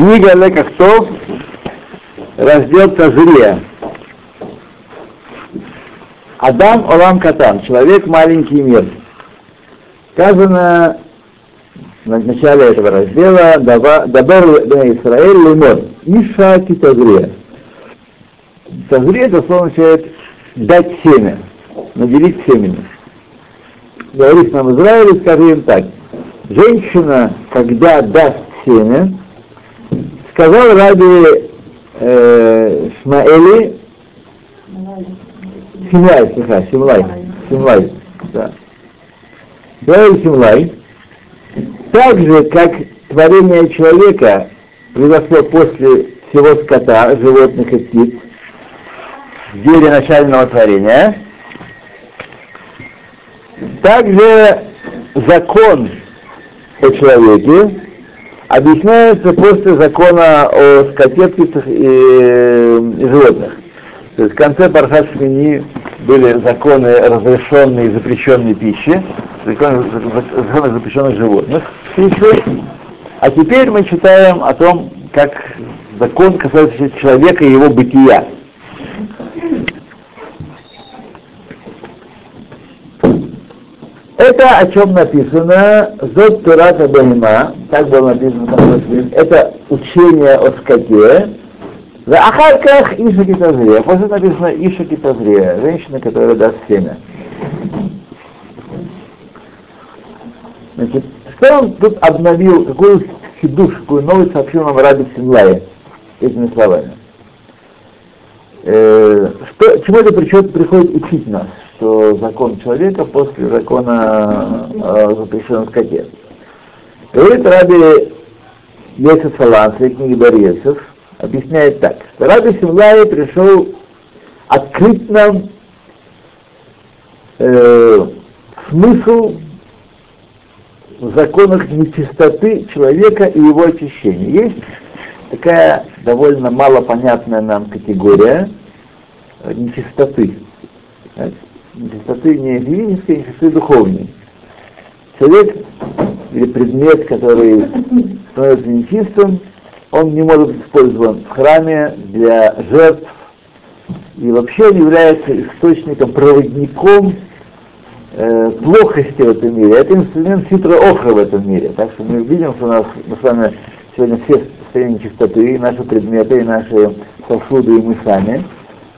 Книга Лекахтов, раздел Тазрия. Адам Олам Катан, человек маленький мир. Сказано в начале этого раздела Дабер Израиль Лемор, Иша Китазрия. Тазрия это слово означает дать семя, наделить семенем. Говорит нам Израиль, скажи так. Женщина, когда даст семя, сказал Раби э, Шмаэли, Симлай, слыха, Симлай, Симлай, да. Раби Симлай, так же, как творение человека произошло после всего скота, животных и птиц, в деле начального творения, также закон о человеке объясняется после закона о скоте, птицах и, и животных. То есть в конце Паршат Шмини были законы разрешенной и запрещенной пищи, законы, законы запрещенных животных пищи. А теперь мы читаем о том, как закон касается человека и его бытия. Это о чем написано, Зод Турата Бахима, так было написано там, это учение о скоте, в Ахарках Иша Китазрия, после написано Иша Китазрия, женщина, которая даст семя. Значит, что он тут обновил, какую хидуш, какую новость сообщил нам Раби Синлае этими словами? Э, что, чему это приходит учить нас? Что закон человека после закона о запрещенном скоте. Говорит Раби Йосиф Салан, в своей книге Борисов, объясняет так, что Раби Симлай пришел открыть нам э, смысл в законах нечистоты человека и его очищения. Есть такая довольно малопонятная нам категория нечистоты нечистоты не физической, нечистоты духовной. Человек или предмет, который становится нечистым, он не может быть использован в храме для жертв, и вообще он является источником, проводником э, плохости в этом мире. Это инструмент ситра охра в этом мире. Так что мы видим, что у нас мы с вами сегодня все состояние чистоты, и наши предметы, и наши сосуды, и мы сами.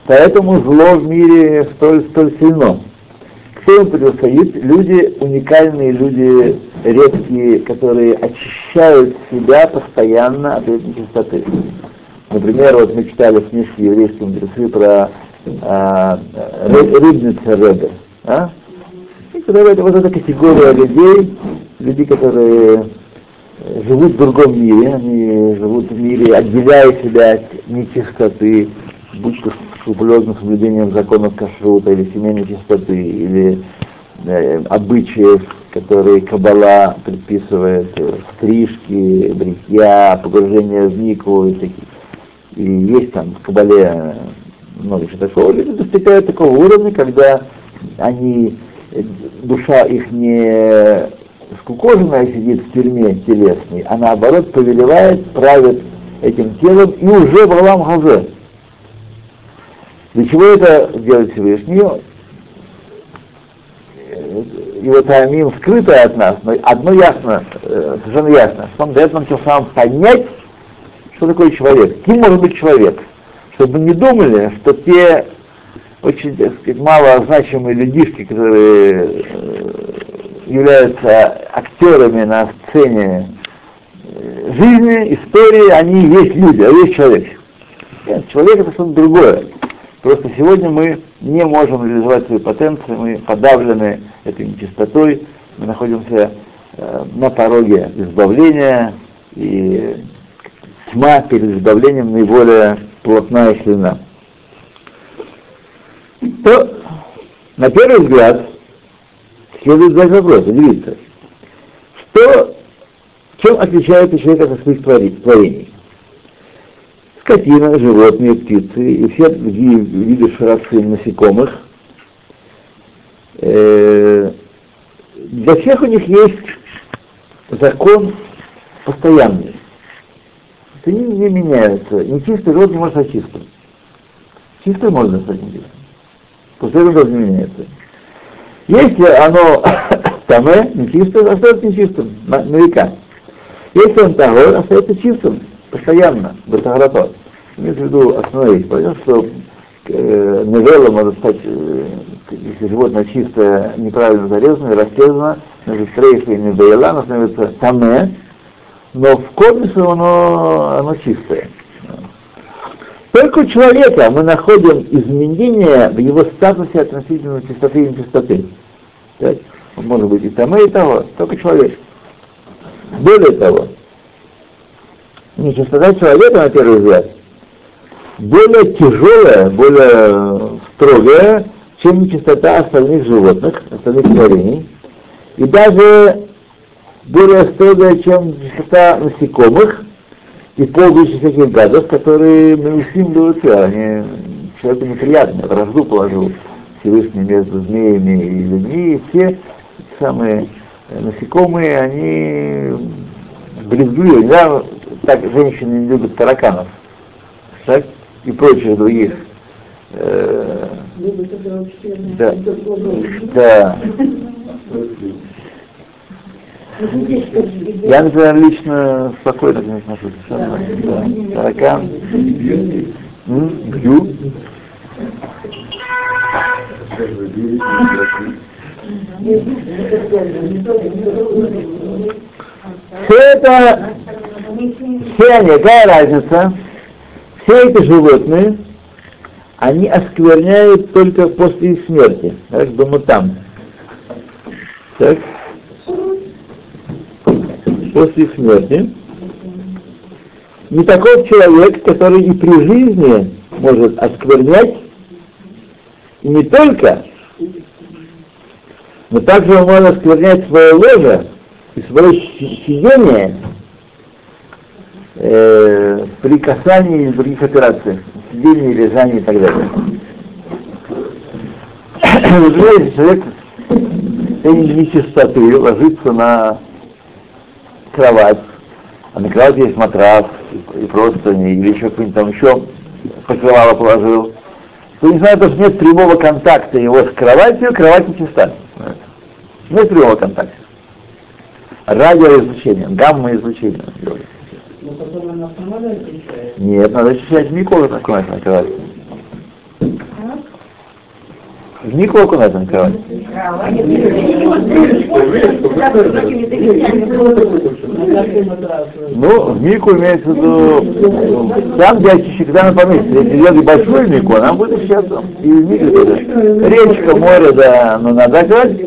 Поэтому зло в мире столь, столь сильно. Кто им противостоит? Люди, уникальные люди, редкие, которые очищают себя постоянно от этой нечистоты. Например, вот мы читали в книжке еврейские мудрецы про а, Рыбница Рэбе. А? И которые, вот эта категория людей, люди, которые живут в другом мире, они живут в мире, отделяя себя от нечистоты, будь то скрупулезным соблюдением законов кашрута или семейной чистоты, или э, обычаев, которые Кабала предписывает, э, стрижки, бритья, погружение в нику и такие. И есть там в Кабале много чего такого. Люди достигают такого уровня, когда они, э, душа их не скукоженная сидит в тюрьме телесной, а наоборот повелевает, правит этим телом и уже в Алам Хазе. Для чего это делает Всевышний? Его таймим скрыто от нас, но одно ясно, э, совершенно ясно, что он дает нам тем самым понять, что такое человек, кем может быть человек, чтобы не думали, что те очень, так сказать, малозначимые людишки, которые э, являются актерами на сцене э, жизни, истории, они есть люди, а есть человек. Нет, человек это что-то другое. Просто сегодня мы не можем реализовать свою потенцию, мы подавлены этой нечистотой, мы находимся э, на пороге избавления, и тьма перед избавлением наиболее плотная и сильна. То, на первый взгляд, следует задать вопрос, удивиться, что, чем отличается человек от своих творений? Скотина, животные, птицы и все другие виды широсы насекомых. Э, для всех у них есть закон постоянный. Они не меняются. Нечистый род не может стать чистым. Чистый можно стать нечистым. После этого не меняется. Если оно таме, нечистое, остается нечистым на, на века. Если он того, остается чистым постоянно, батаграфа. Имеется в виду вещь. Понятно, что э, невела может стать, э, если животное чистое, неправильно зарезано, растерзано, между стрейфа и невела, оно становится таме, но в кодише оно, оно чистое. Только у человека мы находим изменения в его статусе относительно чистоты и нечистоты. Так? Может быть и там, и того, только человек. Более того, нечистота человека, на первый взгляд, более тяжелая, более строгая, чем нечистота остальных животных, остальных творений, и даже более строгая, чем чистота насекомых и полгущих всяких гадов, которые Луцер, они человеку неприятны, вражду положил Всевышний между змеями и людьми, и все самые насекомые, они брезгливы. Да, так женщины не любят тараканов, так, и прочих других. Э, да, да. Я, например, лично спокойно к ним отношусь. Да. Таракан. Бью. Все это, все они, какая разница? Все эти животные, они оскверняют только после их смерти, бы там. Так? После их смерти. Не такой человек, который и при жизни может осквернять, и не только, но также он может осквернять свое ложе и свое сидение э, при касании и других операциях, сидении, лежании и так далее. Если человек нечистоты ложится на кровать, а на кровати есть матрас и просто или еще какой-нибудь там еще покрывало положил, то несмотря на то, что нет прямого контакта его с кроватью, кровать не чиста. Нет прямого контакта. Радиоизлучение, гамма-излучение. Но потом она сама Нет, надо очищать миколы окунать на кровать. В мику окунать на кровать. Ну, в мику имеется в виду, там, где очищать, когда она поместится. Если делать большую мику, она будет очищаться. И в мику тоже. Речка, море, да, но надо окунать.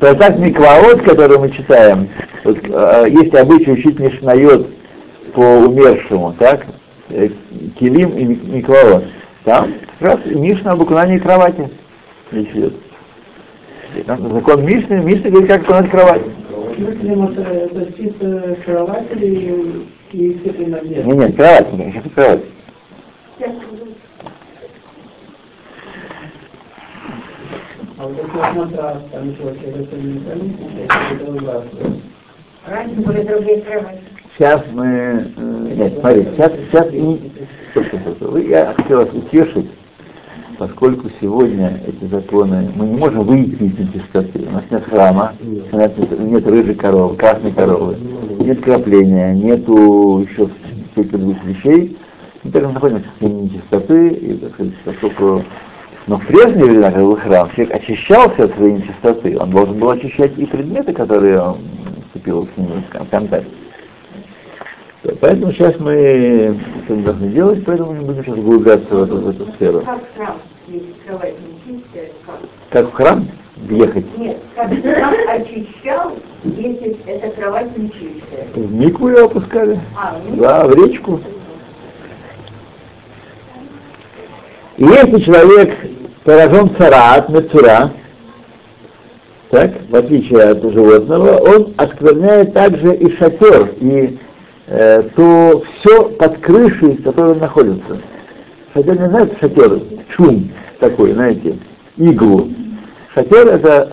То так микваот, который мы читаем, вот, э, есть обычай учить Мишнайот по умершему, так? Э, Килим и микваот. Там как раз Мишна об окунании кровати речь идет. Закон Мишны, Мишна говорит, как окунать кровать. Кровать Нет, нет, кровать, сейчас кровать. А вот это смотра, там еще это не Раньше были другие кровати. Сейчас мы... Э, нет, смотрите, сейчас, сейчас... Я хотел вас утешить, поскольку сегодня эти законы, мы не можем выйти из нечистоты. У нас нет храма, нет, нет рыжей коровы, красной коровы, нет крапления, нету еще всяких других вещей. Мы только находимся в нечистоты, и, так сказать, поскольку но в прежние времена, когда был храм, человек очищался от своей нечистоты, он должен был очищать и предметы, которые он вступил с ними в контакт. Поэтому сейчас мы это не должны делать, поэтому мы будем сейчас углубляться в эту, в эту сферу. Как храм, кровать не чистая, как? В храм? Въехать? Нет, как храм очищал, если эта кровать не чистая. В микву ее опускали. А, в микву? Да, в речку. И если человек поражен царат, мецура, так, в отличие от животного, он оскверняет также и шатер, и то все под крышей, в которой он находится. Шатер не знаете шатер, шум такой, знаете, иглу. Шатер это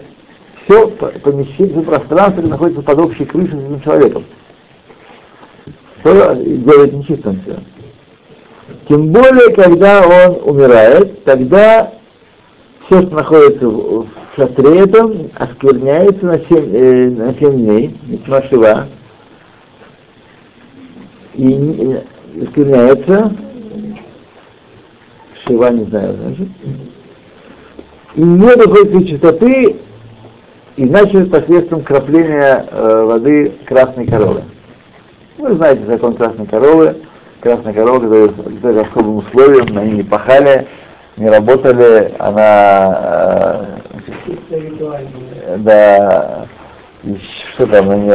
все помещение, все пространство, которое находится под общей крышей с этим человеком. что делает нечистым все. Тем более, когда он умирает, тогда все, что находится в шатре этом, оскверняется на 7, э, на 7 дней, Мишмашива, и э, оскверняется, Шива не знаю, значит, и не доходит чистоты, и значит посредством крапления э, воды красной коровы. Вы знаете закон красной коровы. Красная корова, которая особым условиям, они не пахали, не работали, она э, да, что там они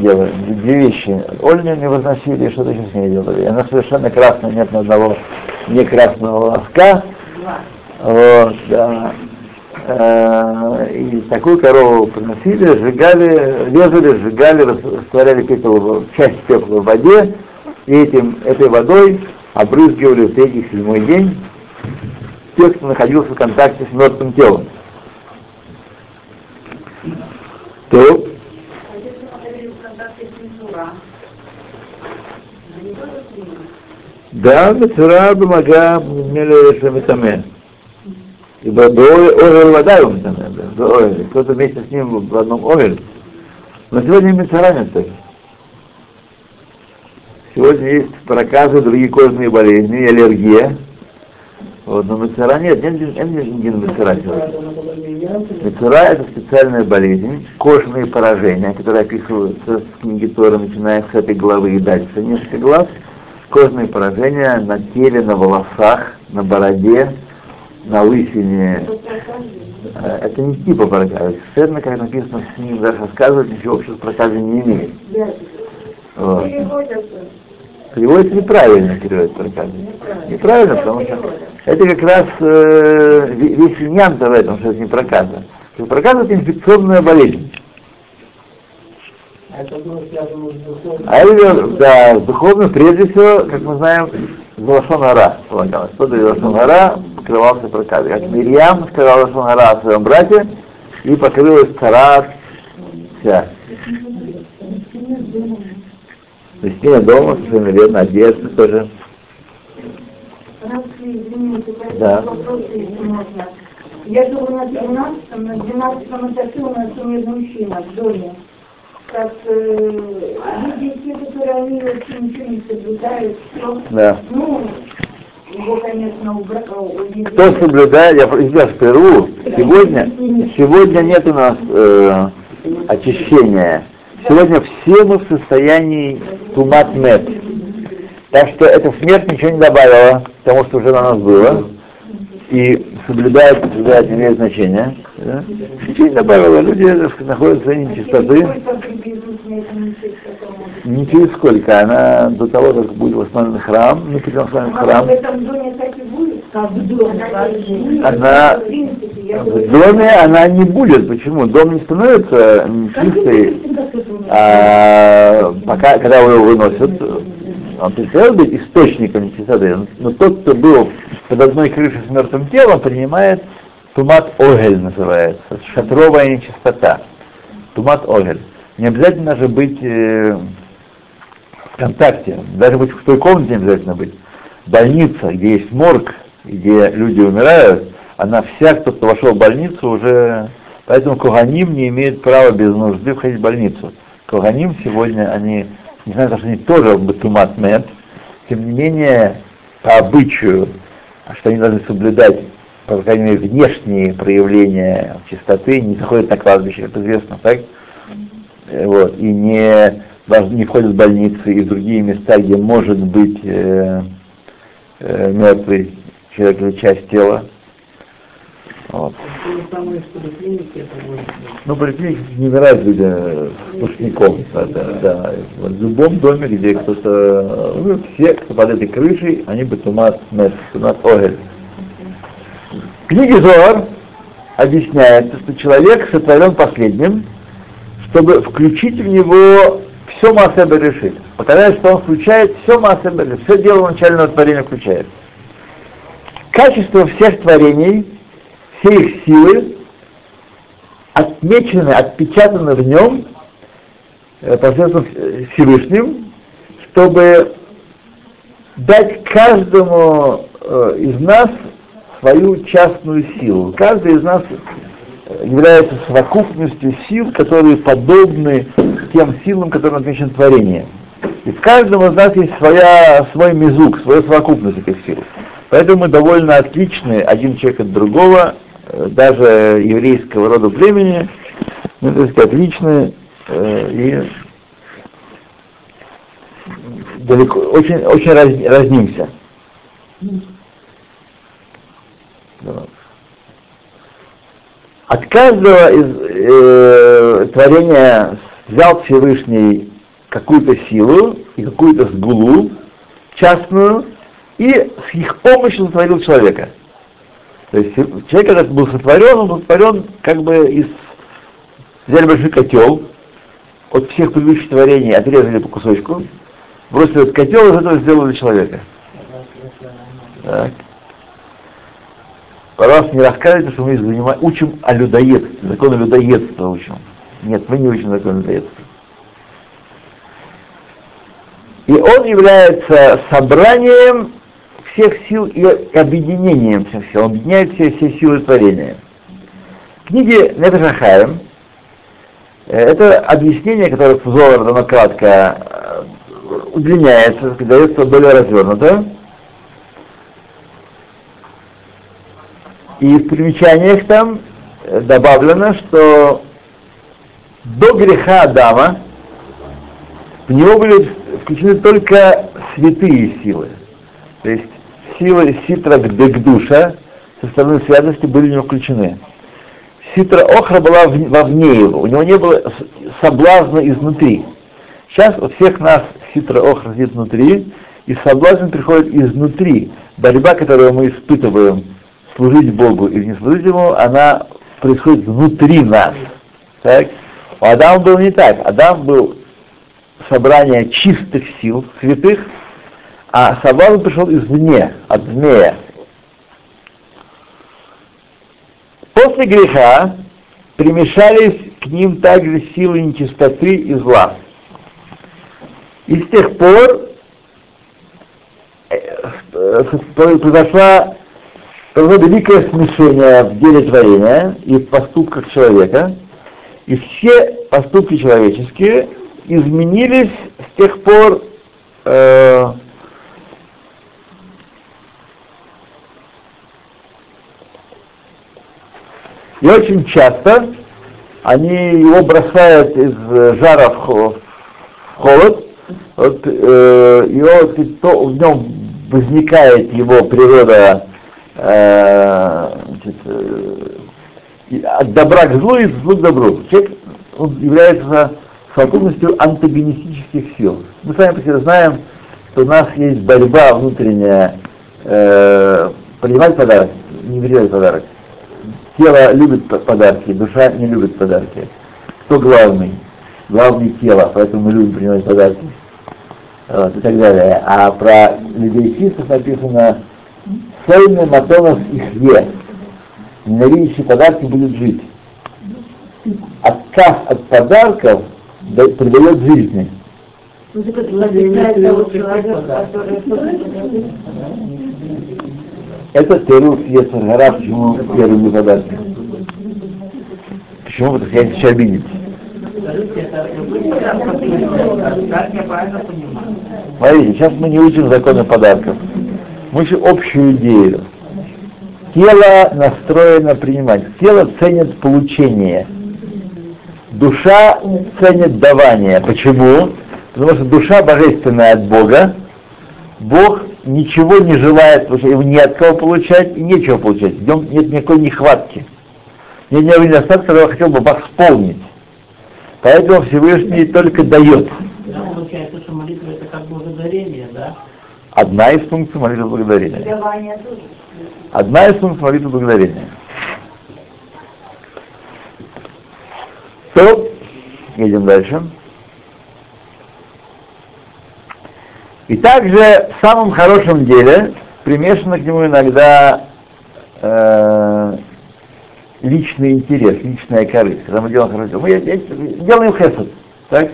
делали, две вещи. Ольню не возносили, что-то еще с ней делали. Она совершенно красная, нет ни одного не красного волоска. Вот, да. Э, и такую корову приносили, сжигали, резали, сжигали, растворяли пепел, часть пепла в воде, и этим, этой водой обрызгивали в третий, седьмой день тех, кто находился в контакте с мертвым телом. То да, Мецура Бамага Меле Шамитаме. Ибо Огель вода его Митаме, кто-то вместе с ним в одном Огель. Но сегодня Мецура нет. Сегодня есть проказы, другие кожные болезни, аллергия. Вот, но мецера нет, нет, нет, нет нет мецера сегодня. Это специальная болезнь, кожные поражения, которые описываются в книге Тора, начиная с этой главы и дальше. Несколько глав, кожные поражения на теле, на волосах, на бороде, на лысине. Э, это не типа проказа. Совершенно, как написано в книге, даже рассказывать, ничего общего с проказой не имеет. Вот. Переводится неправильно, переводится проказа. Неправильно, потому что это как раз э, весь иньян в этом, что это не проказа. Проказа это инфекционная болезнь. А это да, духовно, прежде всего, как мы знаем, Лошонара полагалось. Кто-то Лошонара покрывался проказой. Как Мирьям сказал Лошонара о своем брате и покрылась цара вся. Кристина дома, совершенно верно, одежда тоже. Да. Я живу на 12 на 12 этаже у нас умер мужчина в доме. Как э, люди, те, которые они вообще ничего не соблюдают, все. Да. Ну, его, конечно, убрали. Кто соблюдает, я сейчас прерву, сегодня, сегодня нет у нас э, очищения Сегодня все мы в состоянии тумат мед. Так что эта смерть ничего не добавила к тому, что уже на нас было. И соблюдает, соблюдает, имеет значение. Да? Не добавила. Люди находятся в состоянии чистоты. Не через сколько. Она до того, как будет восстановлен храм, мы придем с вами в храм. Она в доме она не будет. Почему? Дом не становится чистый, а, пока, когда его выносят. Он перестает быть источником чистоты. Но тот, кто был под одной крышей с мертвым телом, принимает тумат огель называется. Шатровая нечистота. Тумат огель. Не обязательно же быть э, в контакте. Даже быть в той комнате не обязательно быть. Больница, где есть морг, где люди умирают, она вся, кто, кто вошел в больницу, уже... Поэтому Коганим не имеет права без нужды входить в больницу. Коганим сегодня, они, несмотря на то, что они тоже батумат мед, тем не менее, по обычаю, что они должны соблюдать, по крайней мере, внешние проявления чистоты, не заходят на кладбище, это известно, так? Вот, и не, не входят в больницы и в другие места, где может быть э, э, мертвый человек или часть тела. Вот. Ну, поликлиники не умирают люди сплошняком. Да, да, да. В любом доме, где кто-то, ну, все, кто под этой крышей, они бы тумат тумат огель. В книге Зоар объясняется, что человек сотворен последним, чтобы включить в него все Маасеба решит. Показать, что он включает все Маасеба все дело начального творения включает. Качество всех творений все их силы отмечены, отпечатаны в нем э, посредством Всевышним, чтобы дать каждому э, из нас свою частную силу. Каждый из нас является совокупностью сил, которые подобны тем силам, которые отмечены творением. И в каждом из нас есть своя, свой мизук, своя совокупность этих сил. Поэтому мы довольно отличны один человек от другого, э, даже еврейского рода племени, мы, так сказать, отличны э, и далеко, очень, очень раз, разнимся. От каждого из э, творения взял Всевышний какую-то силу и какую-то сгулу частную, и с их помощью сотворил человека. То есть человек, когда был сотворен, он был сотворен как бы из... Взяли большой котел, от всех предыдущих творений отрезали по кусочку, бросили этот котел, из этого сделали человека. Так. Пожалуйста, не рассказывайте, что мы занимаем, учим о людоедстве, закон людоедства учим. Нет, мы не учим закон людоедства. И он является собранием всех сил и объединением всех сил. Он объединяет все, все силы творения. В книге Нефешахаем э, это объяснение, которое в Золар дано кратко, э, удлиняется, дается более развернуто. И в примечаниях там э, добавлено, что до греха Адама в него были включены только святые силы. То есть силы ситра дегдуша со стороны святости были в него включены. Ситра охра была вовне его, у него не было соблазна изнутри. Сейчас у всех нас ситра охра сидит внутри, и соблазн приходит изнутри. Борьба, которую мы испытываем, служить Богу или не служить Ему, она происходит внутри нас. Так? У Адама был не так. Адам был собрание чистых сил, святых, а соблазн пришел извне, от змея. После греха примешались к ним также силы нечистоты и зла. И с тех пор э, произошла произошло великое смешение в деле творения и в поступках человека, и все поступки человеческие изменились с тех пор э, и очень часто они его бросают из жара в холод, вот, э, и вот, то, в нем возникает его природа э, значит, э, от добра к злу и злу к добру. Человек он является совокупностью антагонистических сил. Мы с вами по себе знаем, что у нас есть борьба внутренняя, э, принимать подарок, не принимать подарок. Тело любит подарки, душа не любит подарки. Кто главный? Главный тело, поэтому мы любим принимать подарки. Вот, и так далее. А про людей чистых написано Сойны Матонов их е. Ненавидящий подарки будет жить. Отказ от подарков придает жизни. Это Теруф Ецаргара, почему я люблю подарки. Почему? Потому что я сейчас обидеть. Смотрите, сейчас мы не учим законы подарков. Мы учим общую идею. Тело настроено принимать. Тело ценит получение душа ценит давание. Почему? Потому что душа божественная от Бога, Бог ничего не желает, потому что ему не от кого получать и нечего получать. В нем нет никакой нехватки. Нет никакого недостатка, который хотел бы восполнить. Поэтому Всевышний только дает. Да, получается, что молитва это как благодарение, да? Одна из функций молитвы благодарения. Одна из функций молитвы благодарения. То, едем дальше. И также в самом хорошем деле примешано к нему иногда э, личный интерес, личная корысть. Когда мы делаем хорошо, мы делаем хесед, так?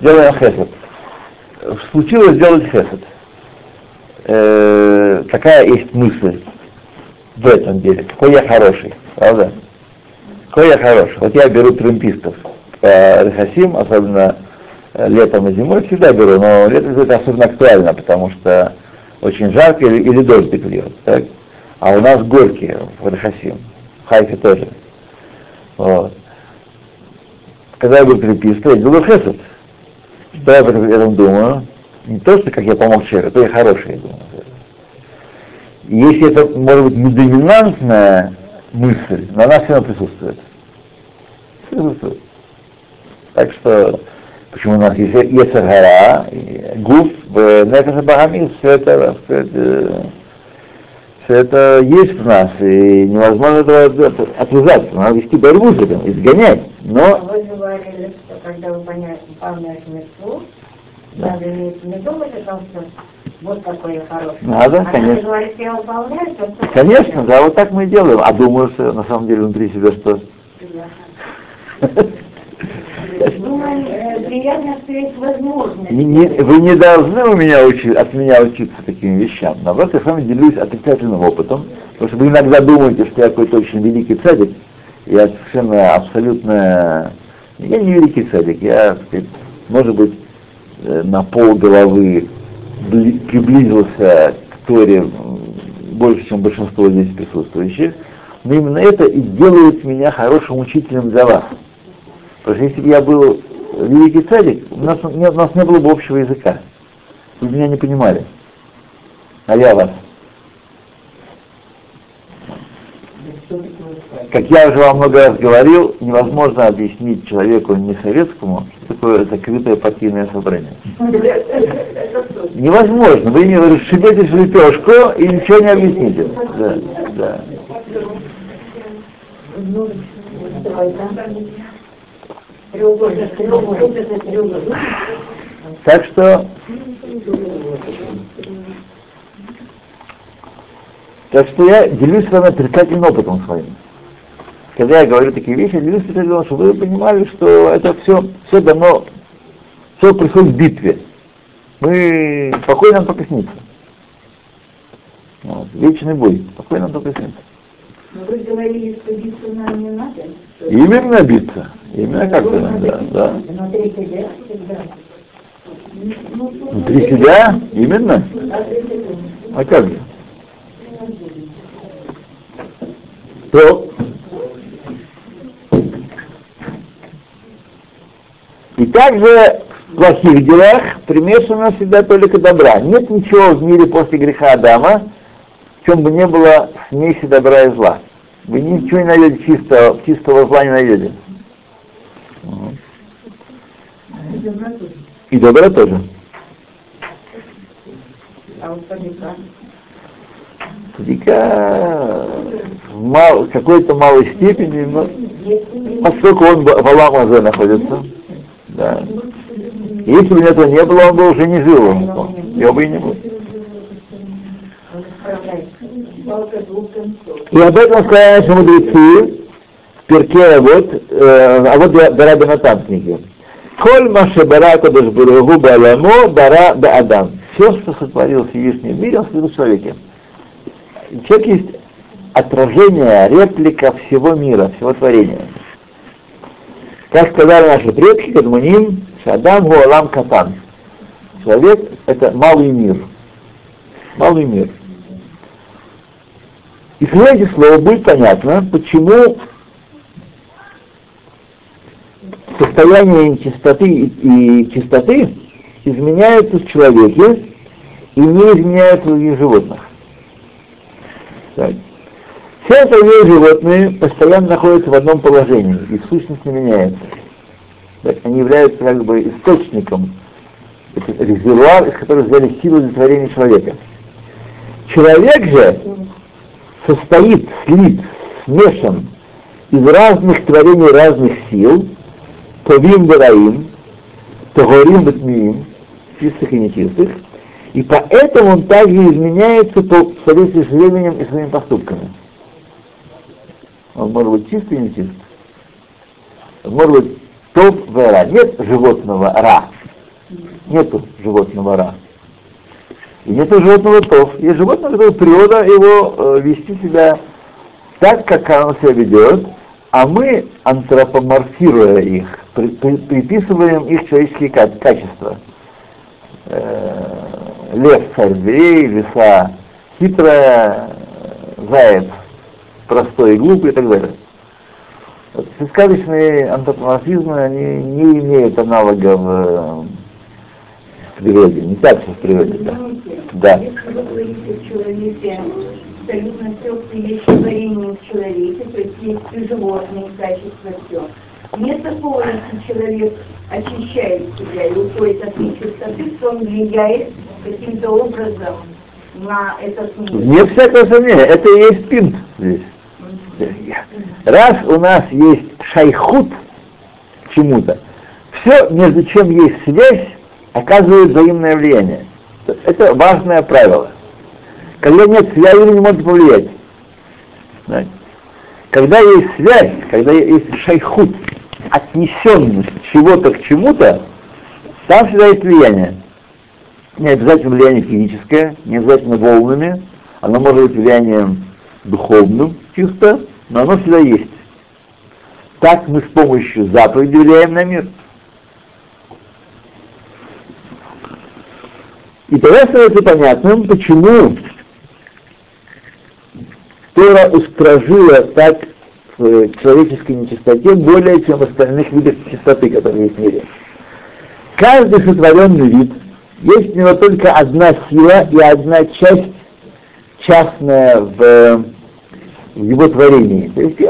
Делаем хесед. случилось сделать хесед. Э, такая есть мысль в этом деле. Какой я хороший, правда? Какой я хороший. Вот я беру трампистов по Рехасим, особенно э, летом и зимой, всегда беру, но летом это особенно актуально, потому что очень жарко или, или дождик льет. Так? А у нас горки в Рехасим, в Хайфе тоже. Вот. Когда я был трампистом, я делаю хесед. Что я об этом думаю? Не то, что как я помог человеку, то я хороший, я думаю. Если это, может быть, не доминантная мысль, но она все равно присутствует. Присутствует. Так что, почему у нас есть Ецаргара, Гуф, Нефеша Багамис, все это, все это, все это есть в нас, и невозможно этого отвязаться, надо вести борьбу с этим, изгонять. Но... Вы говорили, что когда вы выполняете мецву, надо иметь не думать о том, что вот какой я хороший. Надо, а конечно. говорить, я выполняю, то Конечно, да, вот так мы и делаем. А думаю, что на самом деле внутри себя что? Думаю, э. Не- вы не должны у меня учи- от меня учиться таким вещам. Наоборот, я с вами делюсь отрицательным опытом, потому что вы иногда думаете, что я какой-то очень великий цадик. Я совершенно абсолютно... Я не великий цадик, я, может быть, э, на пол головы бли- приблизился к Торе больше, чем большинство здесь присутствующих, но именно это и делает меня хорошим учителем для вас. Потому что если бы я был великий царик, у нас, не, у нас не было бы общего языка. Вы меня не понимали. А я вас. Как я уже вам много раз говорил, невозможно объяснить человеку не советскому, что такое закрытое партийное собрание. Невозможно. Вы не расшибетесь в лепешку и ничего не объясните. Да, да. Так что Так что я делюсь с вами отрицательным опытом своим. Когда я говорю такие вещи, я делюсь отрицательным, чтобы вы понимали, что это все, все дано, все происходит в битве. Мы спокойно нам только снится. Вот. Вечный бой. Спокойно нам только снится. Но вы говорили, что биться нам не надо. Именно биться. Именно как бы, да, да. Внутри себя всегда. Ну, Внутри себя, именно. А как же? То. И также в плохих делах примешано всегда только добра. Нет ничего в мире после греха Адама, в чем бы не было смеси добра и зла. Вы ничего не найдете чистого, чистого зла не найдете. И добра тоже. А вот садика. Садика в мал- какой-то малой степени, но поскольку он в Аламазе находится, да. Если бы этого не было, он бы уже не жил, его бы и не было. Он исправляет. Палка двух концов. И об этом сказали наши мудрецы в перке, а вот, э, а вот Бара Бенатан книги. Коль Маше Бара Кодыш Барагу Баламо Бара Адам. Все, что сотворил Всевышний в мире, он сотворил в человеке. Человек есть отражение, реплика всего мира, всего творения. Как сказали наши предки, Кадмуним, Шадам Гуалам Катан. Человек — это малый мир. Малый мир. И с этих слов будет понятно, почему состояние чистоты и, чистоты изменяются в человеке и не изменяются в животных. Так. Все остальные животные постоянно находятся в одном положении, и сущность не меняется. Так, они являются как бы источником, резервуар, из которого взяли силу для творения человека. Человек же состоит, слит, смешан из разных творений разных сил, Товим Бараим, Тогорим Батмиим, чистых и нечистых, и поэтому он также изменяется по в соответствии с временем и своими поступками. Он может быть чистый и нечистый. Он может быть топ вера. Нет животного ра. нету животного ра. И нету животного тов. Есть животное, которое природа его э, вести себя так, как оно себя ведет, а мы, антропоморфируя их, при, при, приписываем их человеческие качества. Э, лев царь лиса хитрая, заяц простой и глупый и так далее. Вот, сказочные антропоморфизмы, они не имеют аналогов э, в природе, не так, что в природе. Да. Да. Если вы говорите человеке, абсолютно все есть творение в человеке, то есть есть и животные качества, все. Нет такого, если человек очищает себя и уходит от нечистоты, что он влияет каким-то образом на этот мир. Нет всякого сомнения, это и есть пинт здесь. Раз у нас есть шайхут к чему-то, все, между чем есть связь, оказывает взаимное влияние. Это важное правило. Когда нет связи, вы не можете повлиять. Знаете? Когда есть связь, когда есть шайхут, отнесенность чего-то к чему-то, там всегда есть влияние. Не обязательно влияние физическое, не обязательно волнами, оно может быть влиянием духовным чисто, но оно всегда есть. Так мы с помощью заповеди влияем на мир. И тогда становится понятным, почему Тора устражила так в человеческой нечистоте более, чем в остальных видах чистоты, которые есть в мире. Каждый сотворенный вид, есть у него только одна сила и одна часть частная в, в его творении. То есть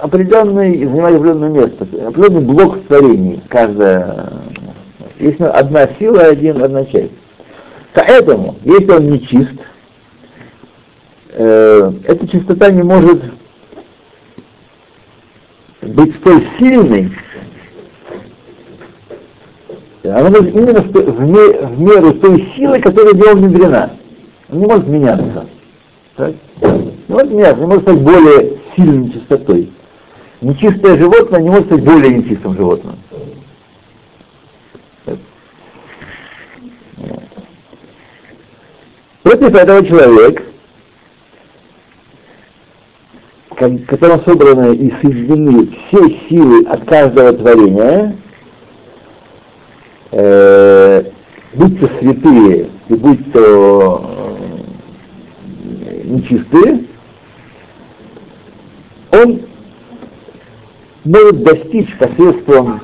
определенный, занимает определенное место, определенный блок в творении. Каждая, есть одна сила и один, одна часть. Поэтому, если он не чист, э, эта чистота не может быть столь сильной, она может именно в, меру той силы, которая в него внедрена. Он не может меняться. Так? Не может меняться, не может стать более сильной чистотой. Нечистое животное не может стать более нечистым животным. Против этого человек в котором собраны и соединены все силы от каждого творения, э, будь то святые и будь то э, нечистые, он может достичь посредством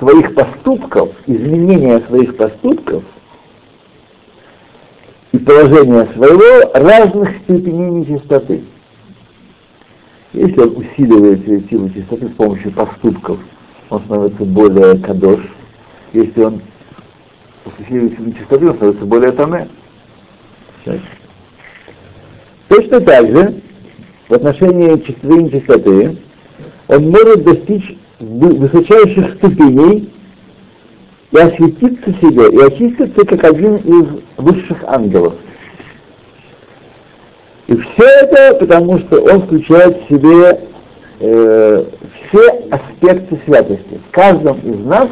своих поступков, изменения своих поступков и положения своего разных степеней нечистоты. Если он усиливает свою силу чистоты с помощью поступков, он становится более кадош. Если он усиливает силу чистоты, он становится более таме. Точно так же, в отношении чистоты и нечистоты, он может достичь высочайших ступеней и осветиться себе, и очиститься как один из высших ангелов. И все это потому, что он включает в себе э, все аспекты святости. В каждом из нас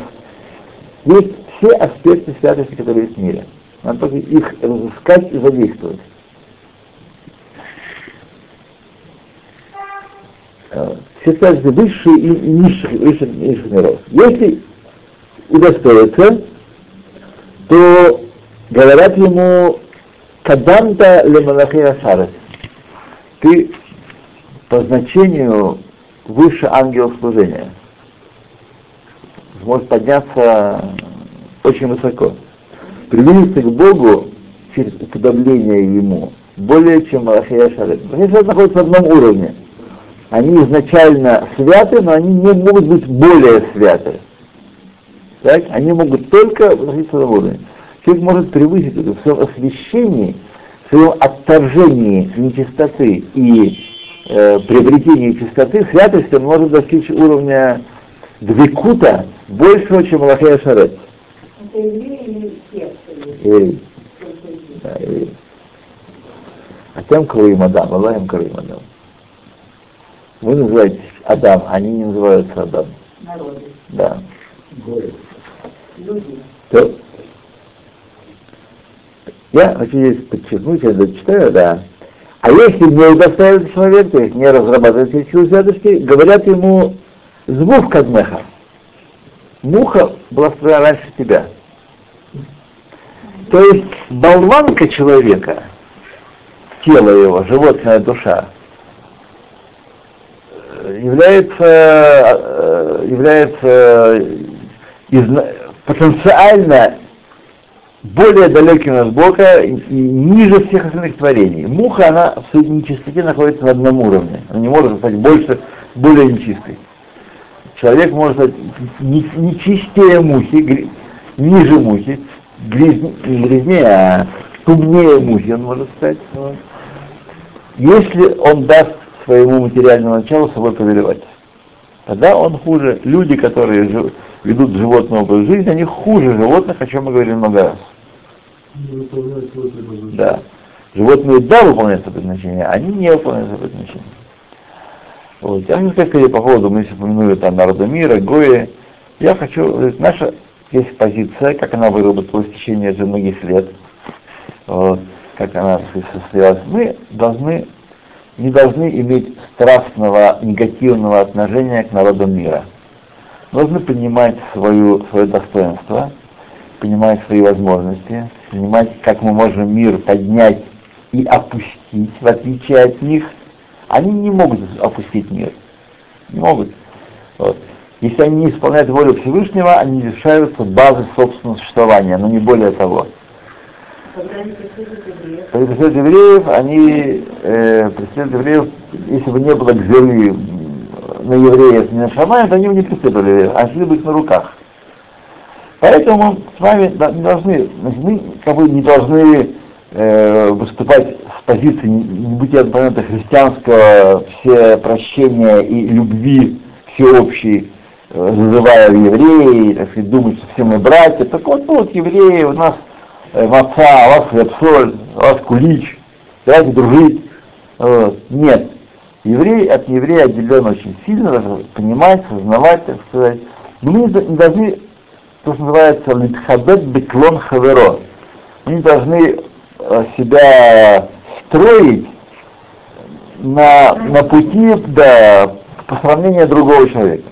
есть все аспекты святости, которые есть в мире. Надо только их разыскать и задействовать. Э, все святости высшие и низших, высших, низших миров. Если удостоится, то говорят ему Каданта лемалахия шарес ты по значению выше ангела служения. Сможешь подняться очень высоко. Приблизиться к Богу через уподобление Ему более, чем Малахия Шарет. Малахия находится в одном уровне. Они изначально святы, но они не могут быть более святы. Так? Они могут только находиться на уровне. Человек может превысить это в своем освящении – своем отторжении нечистоты и э, приобретении чистоты, святости он может достичь уровня двекута большего, чем Аллахея Шарет. Это евреи Да, евреи. А тем Калуим Адам, Аллахем Калуим Адам. Вы называетесь Адам, они не называются Адам. Народы. Да. Люди. То, Я хочу здесь подчеркнуть, я дочитаю, да. А если не удостаивается человек, то есть не разрабатывает эти святости, говорят ему звук кадмеха. Муха была строена раньше тебя. То есть болванка человека, тело его, животная душа, является, э, является изна... потенциально более далеким от Бога и ниже всех остальных творений. Муха, она в своей нечистоте находится на одном уровне. Она не может стать больше, более нечистой. Человек может стать не, не чистее мухи, ниже мухи, гряз, не грязнее, а тумнее мухи он может стать. Вот. Если он даст своему материальному началу собой повелевать. Тогда он хуже. Люди, которые жив, ведут животный образ жизни, они хуже животных, о чем мы говорили много раз. Да. Животные да выполняют свое предназначение, они не выполняют свое предназначение. Вот. Я хочу сказать по поводу, мы упомянули там народа мира, Гои. Я хочу, наша есть позиция, как она выработалась в течение уже многих лет, вот, как она состоялась. Мы должны не должны иметь страстного, негативного отношения к народам мира. Должны понимать свою, свое достоинство, понимать свои возможности, понимать, как мы можем мир поднять и опустить, в отличие от них. Они не могут опустить мир. Не могут. Вот. Если они не исполняют волю Всевышнего, они лишаются базы собственного существования, но не более того. Когда они преследуют евреев, они э, преследуют евреев, если бы не было гзели на евреев, не на шамая, то они бы не преследовали а шли бы их на руках. Поэтому с вами не должны, мы как бы не должны э, выступать с позиции не быть понятно христианского все прощения и любви всеобщей, э, называя евреи, так сказать, думать, что все мы братья. Так вот, ну, вот евреи у нас маца, а вас хлеб-соль, вас кулич, давайте дружить. Вот. Нет. Еврей от еврея отделен очень сильно, даже понимать, сознавать, так сказать. Но мы не должны, то, что называется, литхабет беклон хаверо. Мы не должны э, себя строить на, на пути до посрамления другого человека.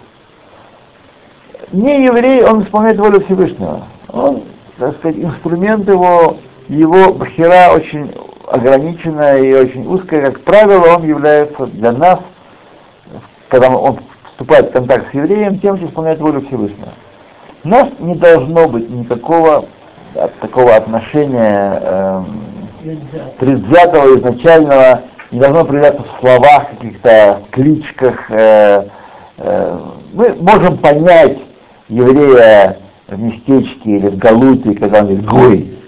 Не еврей, он исполняет волю Всевышнего. Он так сказать, инструмент его, его бахира очень ограниченная и очень узкая, как правило, он является для нас, когда он вступает в контакт с евреем, тем, что исполняет волю Всевышнего. У нас не должно быть никакого такого отношения э, предвзятого, изначального, не должно проявляться в словах, каких-то кличках. Э, э, мы можем понять еврея в местечке или в Галуте, когда он говорит «гой».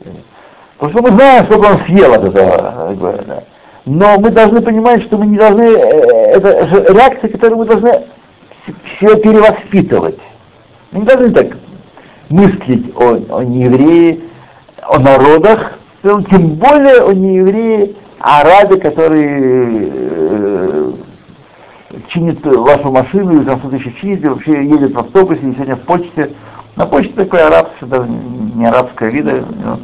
Потому что мы знаем, сколько он съел от этого. Да. Но мы должны понимать, что мы не должны, э, это реакция, которую мы должны все перевоспитывать. Мы не должны так мыслить о, о неевреи, о народах, тем более о неевреи, о арабе, который э, чинит вашу машину или там что-то еще чинит, вообще едет в автобусе, и сегодня в почте на почте такой арабский, даже не арабское вида. Ну,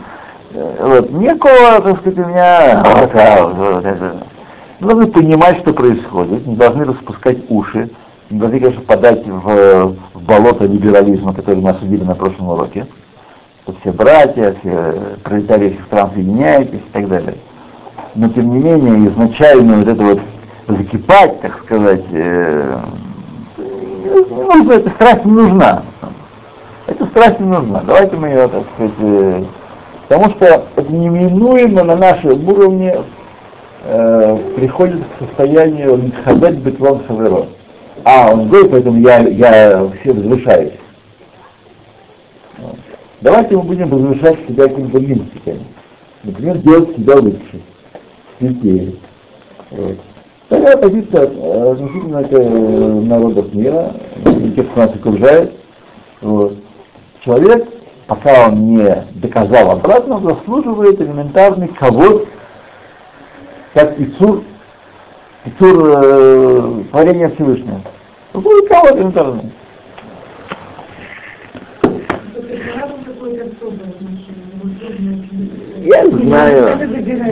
э, вот. Никакого, так сказать, у меня вот, а, вот, это. Мы должны понимать, что происходит, не должны распускать уши, не должны, конечно, подать в, в болото либерализма, который мы осудили на прошлом уроке. Что все братья, все пролетарии всех стран соединяетесь и так далее. Но тем не менее, изначально вот это вот закипать, так сказать, э, ну, эта страсть не нужна. Эта страсть не нужна. Давайте мы ее, так сказать, э, потому что это неминуемо на нашем уровне э, приходит к состоянию Митхабет Бетлон Хаверо. А, он говорит, поэтому я, я все возвышаюсь. Давайте мы будем возвышать себя какими-то мимстиками. Например, делать себя лучше, святее. Вот. Такая позиция э, относительно э, народов мира, тех, кто нас окружает. Вот человек, пока он не доказал обратно, заслуживает элементарный кого как Ицур, Ицур э, творения Всевышнего. Будет кого элементарный. Я знаю,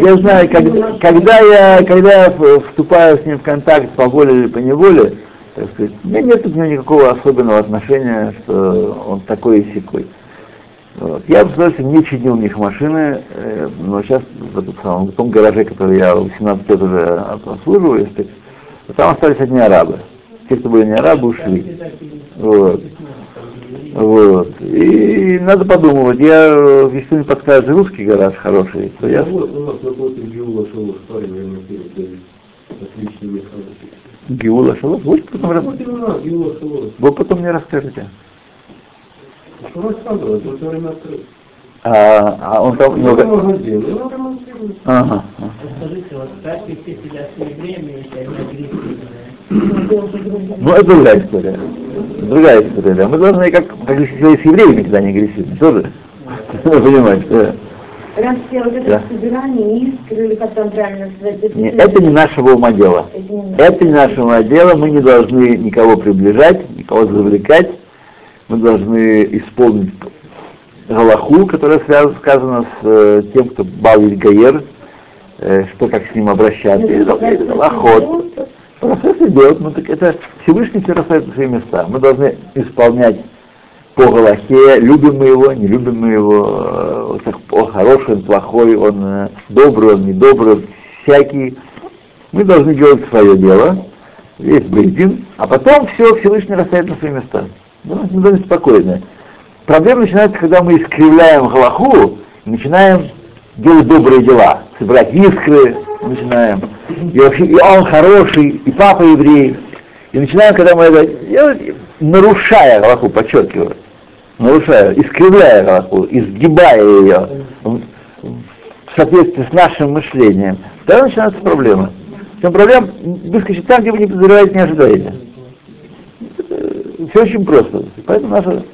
я знаю, когда, когда я, когда я вступаю с ним в контакт по воле или по неволе, так сказать, у меня нет к нему никакого особенного отношения, что он такой и сякой. Вот. Я, представляете, не чинил у них машины, э, но сейчас в, этом самом, в том гараже, который я 18 лет уже обслуживаю, там остались одни арабы. Те, кто были не арабы, ушли. Вот. Вот. И надо подумать, я, э, если мне подскажет русский гараж хороший, то я... У нас перед отличный механик. Геула Шалов, вы потом, Шоу. вы потом мне расскажете. А, а он там много... Ага. Скажите, вот как вести себя с евреями, если они агрессивные? Ну, это другая история. Другая история, да. Мы должны, как, как с евреями никогда не агрессивны, тоже. Понимаете, да. Раз все вот это Да. собирание, искры, или как там правильно сказать, это, Не, это не нашего ума дело. это не Это не нашего ума дело, мы не должны никого приближать, никого завлекать. Мы должны исполнить галаху, которая связана, сказана с э, тем, кто бавит гаер, э, что как с ним обращаться. И это- это галахот. Процесс идет, ну так это Всевышний все расставит на свои места. Мы должны исполнять по Галахе, любим мы его, не любим мы его, э, он хороший, он плохой, он э, добрый, он недобрый, всякий. Мы должны делать свое дело, весь Бейдин, а потом все Всевышний расставит на свои места. Ну, мы должны быть спокойны. Проблема начинается, когда мы искривляем Галаху, начинаем делать добрые дела, собирать искры, начинаем. И вообще, и он хороший, и папа еврей. И начинаем, когда мы это делать, нарушая Галаху, подчеркиваю, нарушая, искривляя Галаху, изгибая ее в соответствии с нашим мышлением, тогда начинаются проблемы. Причем проблем выскочит там, где вы не подозреваете, не ожидаете. Все очень просто. Поэтому наша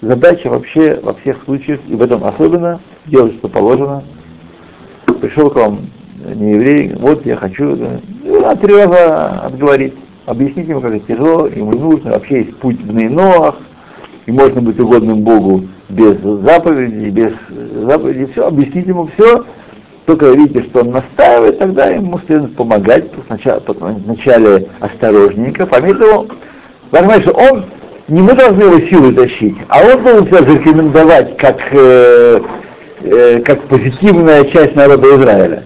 задача вообще во всех случаях, и в этом особенно, делать, что положено. Пришел к вам не еврей, вот я хочу, ну, а три раза отговорить, объяснить ему, как это тяжело, ему нужно, вообще есть путь в Нейноах, и можно быть угодным Богу без заповедей, без заповедей, все, объяснить ему все, только видите, что он настаивает, тогда ему следует помогать, вначале осторожненько, по мере того, понимаете, что он, не мы должны его силой тащить, а он должен себя зарекомендовать как, э, э, как позитивная часть народа Израиля.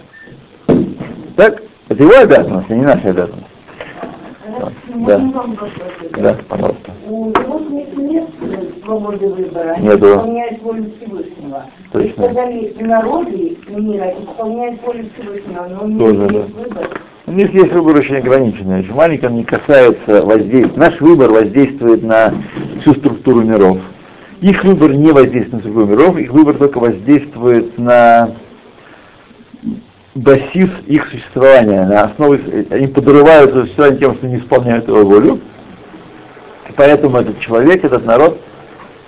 Так? Это его обязанность, а не наша обязанность. Да. Да, пожалуйста. У животных нет свободы выбора, они Нету. исполняют волю Всевышнего. Вы Точно. сказали, народы мира исполняют волю Всевышнего, но у них Тоже, есть выбор. У них есть выбор очень ограниченный, очень маленький, он не касается воздействия. Наш выбор воздействует на всю структуру миров. Их выбор не воздействует на структуру миров, их выбор только воздействует на базис их существования, на основе, они подрывают свое существование тем, что не исполняют его волю. И поэтому этот человек, этот народ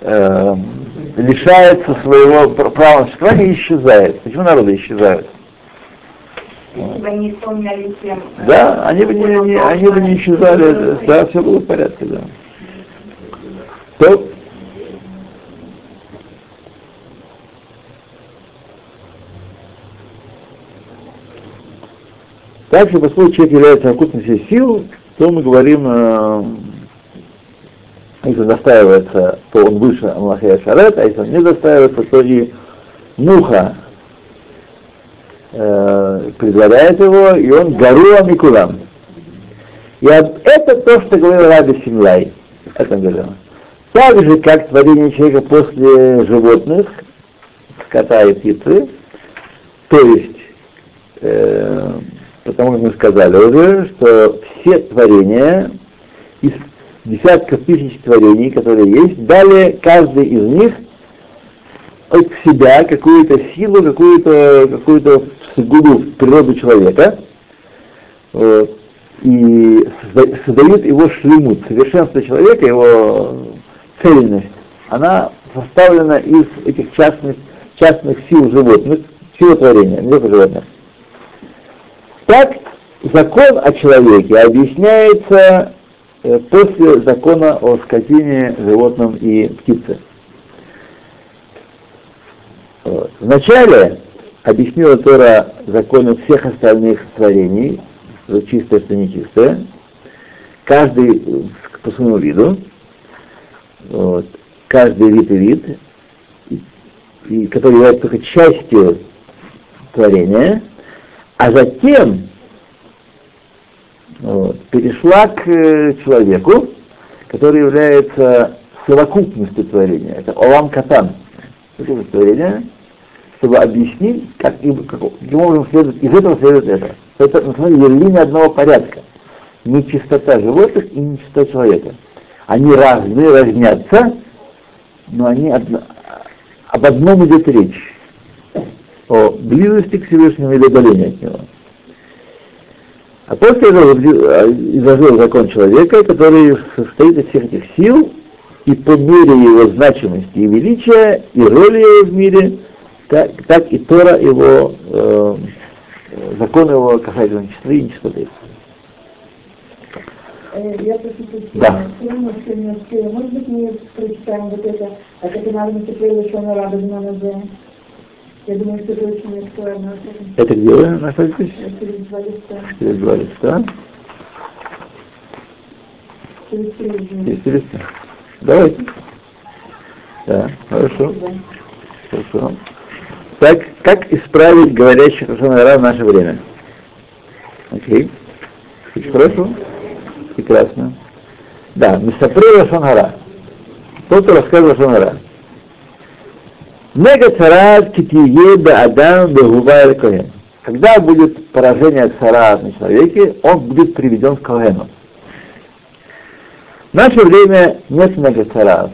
э, лишается своего пр- права на существование и исчезает. Почему народы исчезают? Если бы они исполняли всем... э, Да, они бы не, не- они бы не исчезали, да, все было в порядке, да. То, Также, поскольку человек является окутным всей сил, то мы говорим, э, если настаивается, то он выше Амлахия Шарет, а если он не настаивается, то и Муха э, предлагает его, и он гору Амикулам. И это то, что говорил Раби Симлай. Это говорил. Так же, как творение человека после животных, скота и птицы, то есть, э, потому как мы сказали уже, что все творения из десятков тысяч творений, которые есть, дали каждый из них от себя какую-то силу, какую-то какую-то сугубую природу человека, вот, и созда- создают его шлемут, совершенство человека, его цельность, она составлена из этих частных, частных сил животных, сил творения, не животных. Так закон о человеке объясняется э, после закона о скотине, животном и птице. Вот. Вначале объяснила Тора законы всех остальных творений, что чистое, что нечистое, каждый по своему виду, вот, каждый вид и вид, и, который является только частью творения, а затем вот, перешла к э, человеку, который является совокупностью творения. Это Олам Катан. Это творение, чтобы объяснить, как, как, каким образом следует, из этого следует это. Это, на самом деле, линия одного порядка. Нечистота животных и нечистота человека. Они разные, разнятся, но они одно, об одном идет речь. О близости к Всевышнему или удалении от него. А после этого изложил закон человека, который состоит из всех этих сил, и по мере его значимости и величия, и роли его в мире, так, так и Тора его, э, закон его касательно нечистоты и нечистоты. Э, я просто Да. Может быть, мы прочитаем вот это, а как надо теперь еще на радостно на Я думаю, что это очень актуально. Это где вы находитесь? Через два листа. Через два листа. Через три Через три листа. Давайте. Да, хорошо. Хорошо. Так, как исправить говорящих Рошанара в наше время? Окей. Очень хорошо. Прекрасно. Да, Мисапре Рошанара. Тот, кто рассказывает Рошанара. Нега царат китие да адам бегува коген. Когда будет поражение цара на человеке, он будет приведен к Когену. В наше время нет нега царат.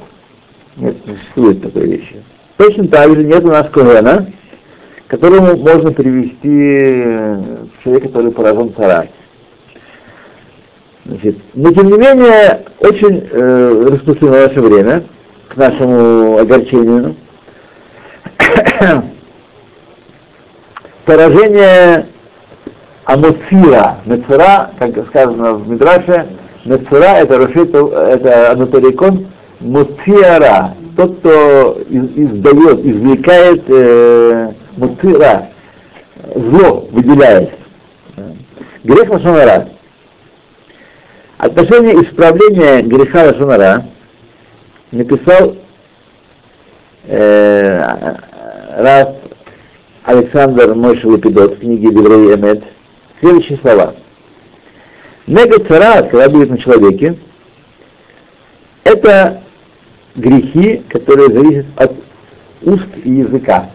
Нет, не существует такой вещи. Точно так же нет у нас Когена, которому можно привести человека, который поражен цара. Значит, но тем не менее, очень э, распространено наше время, к нашему огорчению, поражение Амуцира, Мецера, как сказано в Мидраше, Мецера это Рошит, это Анатоликон Муциара, тот, кто издает, извлекает э, Муцира, зло выделяет. Грех Лашонара. Отношение исправления греха Лашонара написал э, раз Александр Мойши Лапидот в книге Деврей Эмет следующие слова. Нега цара, когда будет на человеке, это грехи, которые зависят от уст и языка.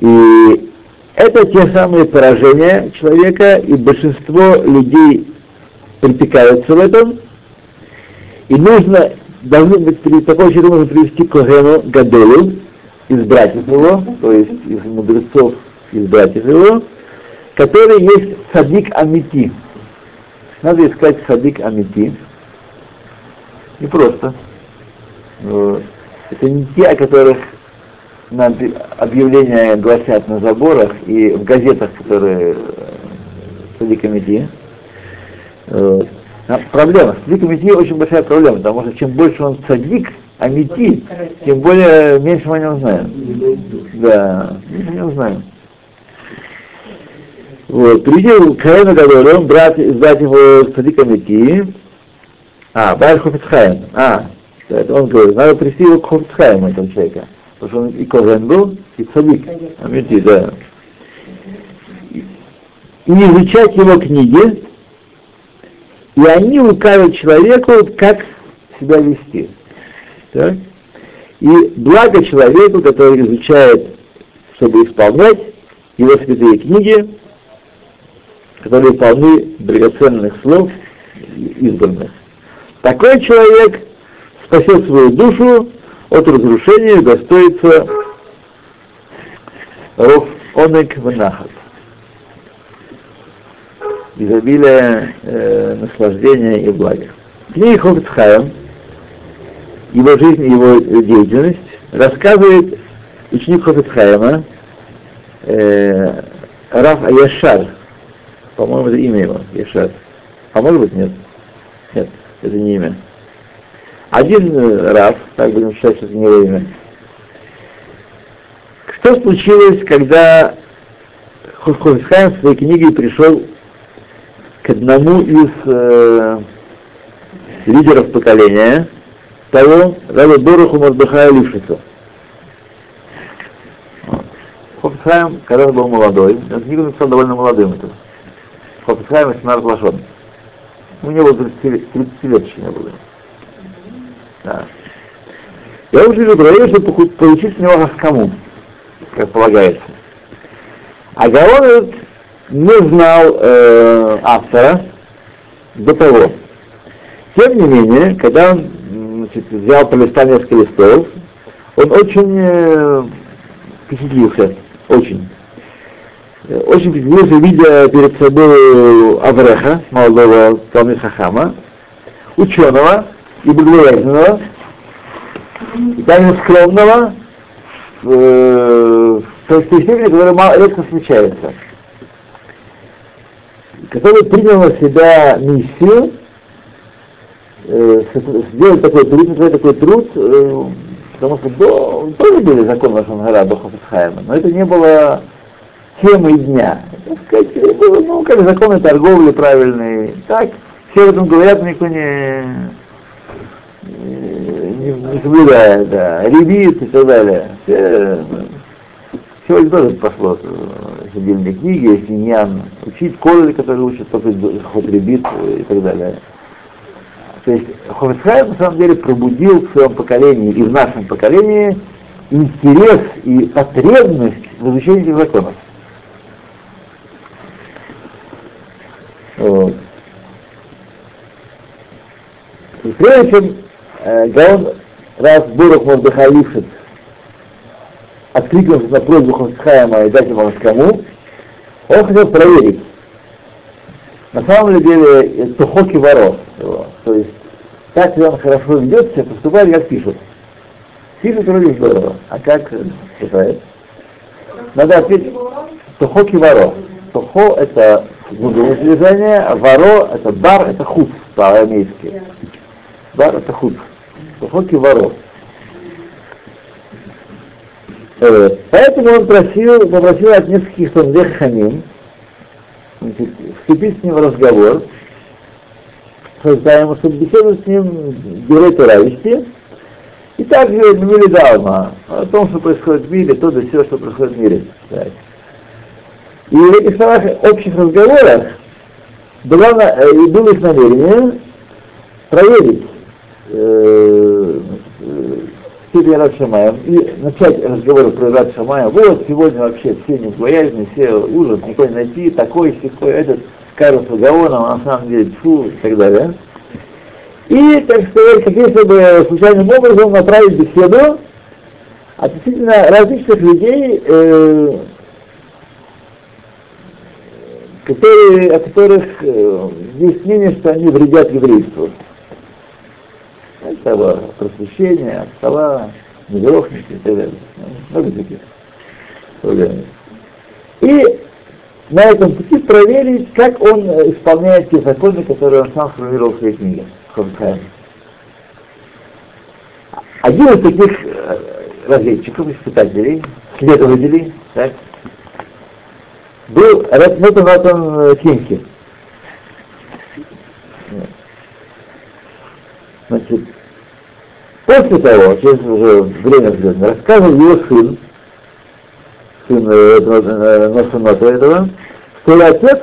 И это те самые поражения человека, и большинство людей припекаются в этом, и нужно должны быть, такой человек нужно привести к Когену Гадолу, из братьев его, то есть из мудрецов из братьев его, который есть садик Амити. Надо искать садик Амити. Не просто. Это не те, о которых на объявления гласят на заборах и в газетах, которые садик Амити. А проблема. Садик Амити очень большая проблема, потому что чем больше он садик, Амити, тем более меньше мы о нем знаем. Да, меньше о нем знаем. Вот, приди к Хаину Гадолу, брат из братьев его Садик Амити, а, Байр Хофицхайм, а, он говорит, надо привести его к Хофицхайму, этого человека, потому что он и Ковен был, и Садик Амити, да. И изучать его книги, и они укажут человеку, как себя вести. Так? И благо человеку, который изучает, чтобы исполнять его святые книги, которые полны драгоценных слов избранных. Такой человек спасет свою душу от разрушения и достоится ров онек ванахат. Изобилие э, наслаждения и блага. Книга Хофицхайм его жизнь, его деятельность, рассказывает ученик Хофицхайма, э, Раф Аяшар, по-моему, это имя его, Яшар. А может быть нет? Нет, это не имя. Один э, Раф, так будем считать, что это не его имя, Что случилось, когда Хофисхайм в своей книге пришел к одному из э, лидеров поколения, того Раби Боруху Мордыхая Лившицу. Хофисхайм, когда был молодой, эту книгу написал довольно молодым. Это. Хофисхайм и Шнар Лашон. У него 30, 30 лет еще не было. Да. Я уже говорил, чтобы получить с него раскому, как полагается. А Гаон не знал э, автора до того. Тем не менее, когда он значит, взял полистал несколько листов, он очень э, впечатлился, очень. Очень впечатлился, видя перед собой Авреха, молодого Талмит Хахама, ученого и богобоязненного, и также скромного, э, в той степени, которая редко встречается, который принял на себя миссию э, сделать такой труд, такой труд, э, потому что до, тоже были законы Лашангара до Хафицхайма, но это не было темой дня. Так сказать, было, ну, как законы торговли правильные. Так, все об этом говорят, никто не, не, не соблюдает, да, ребит и так далее. Все, сегодня тоже пошло отдельные книги, если не учить колли, которые учат только ход ребит и так далее. То есть Хофицхайм на самом деле пробудил в своем поколении и в нашем поколении интерес и потребность в изучении этих законов. Вот. И прежде чем э, Гаон раз Бурух Мордыхалившит откликнулся на просьбу Хофицхайма и дать ему кому, он хотел проверить, на самом деле Тухоки воров, то есть так ли он хорошо ведет себя, поступает, как пишут. Пишут вроде здорово, а как считает? Надо ответить, Тухоки воров. Тухо это глубокое содержание, а воро это бар, это худ по-арамейски. Бар это худ. Тухоки воров. Поэтому он просил, попросил от нескольких Тандех Хамим вступить с ним в разговор, ему, чтобы беседовать с ним герой вести, и также Мили Далма, о том, что происходит в мире, то да все, что происходит в мире. Так. И в этих самых общих разговорах было, и было их намерение проверить э, степень Рад Шамаем и начать разговор про Рад Шамаем. Вот сегодня вообще все не боязни, все ужас, никого не найти, такой, такой, этот, Карус Гаоном, а на самом деле фу и так далее. И, так сказать, как если бы случайным образом направить беседу относительно различных людей, э, которые, о которых э, есть мнение, что они вредят еврейству. Это просвещение, стола, негрохники и так далее. Много таких проблем. И на этом пути проверить, как он исполняет те законы, которые он сам сформулировал в своей книге. Один из таких разведчиков, испытателей, следователей, так, был Ратмутан Натан Кинки. Значит, после того, через уже время звездное, рассказывал его сын, сын этого, Носуната этого, что отец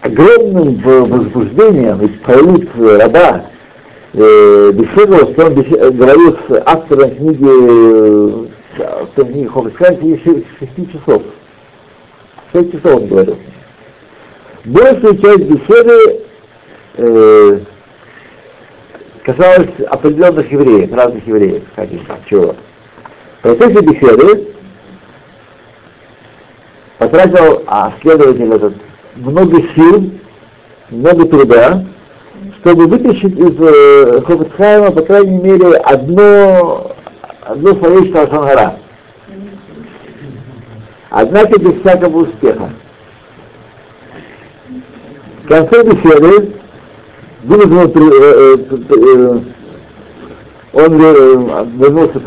огромным возбуждением и проявит раба э, беседовал, что он бесед... говорил с автором книги, э, в книге Хомсканти 6 часов. 6 часов он говорил. Большая часть беседы э, касалась определенных евреев, разных евреев, каких чего. В процессе беседы потратил а, следователь этот много сил, много труда, чтобы вытащить из э, Хофицхайма, по крайней мере, одно, одно словечко Ашангара. Однако без всякого успеха. В конце беседы вызвал, э, э, э, он вернулся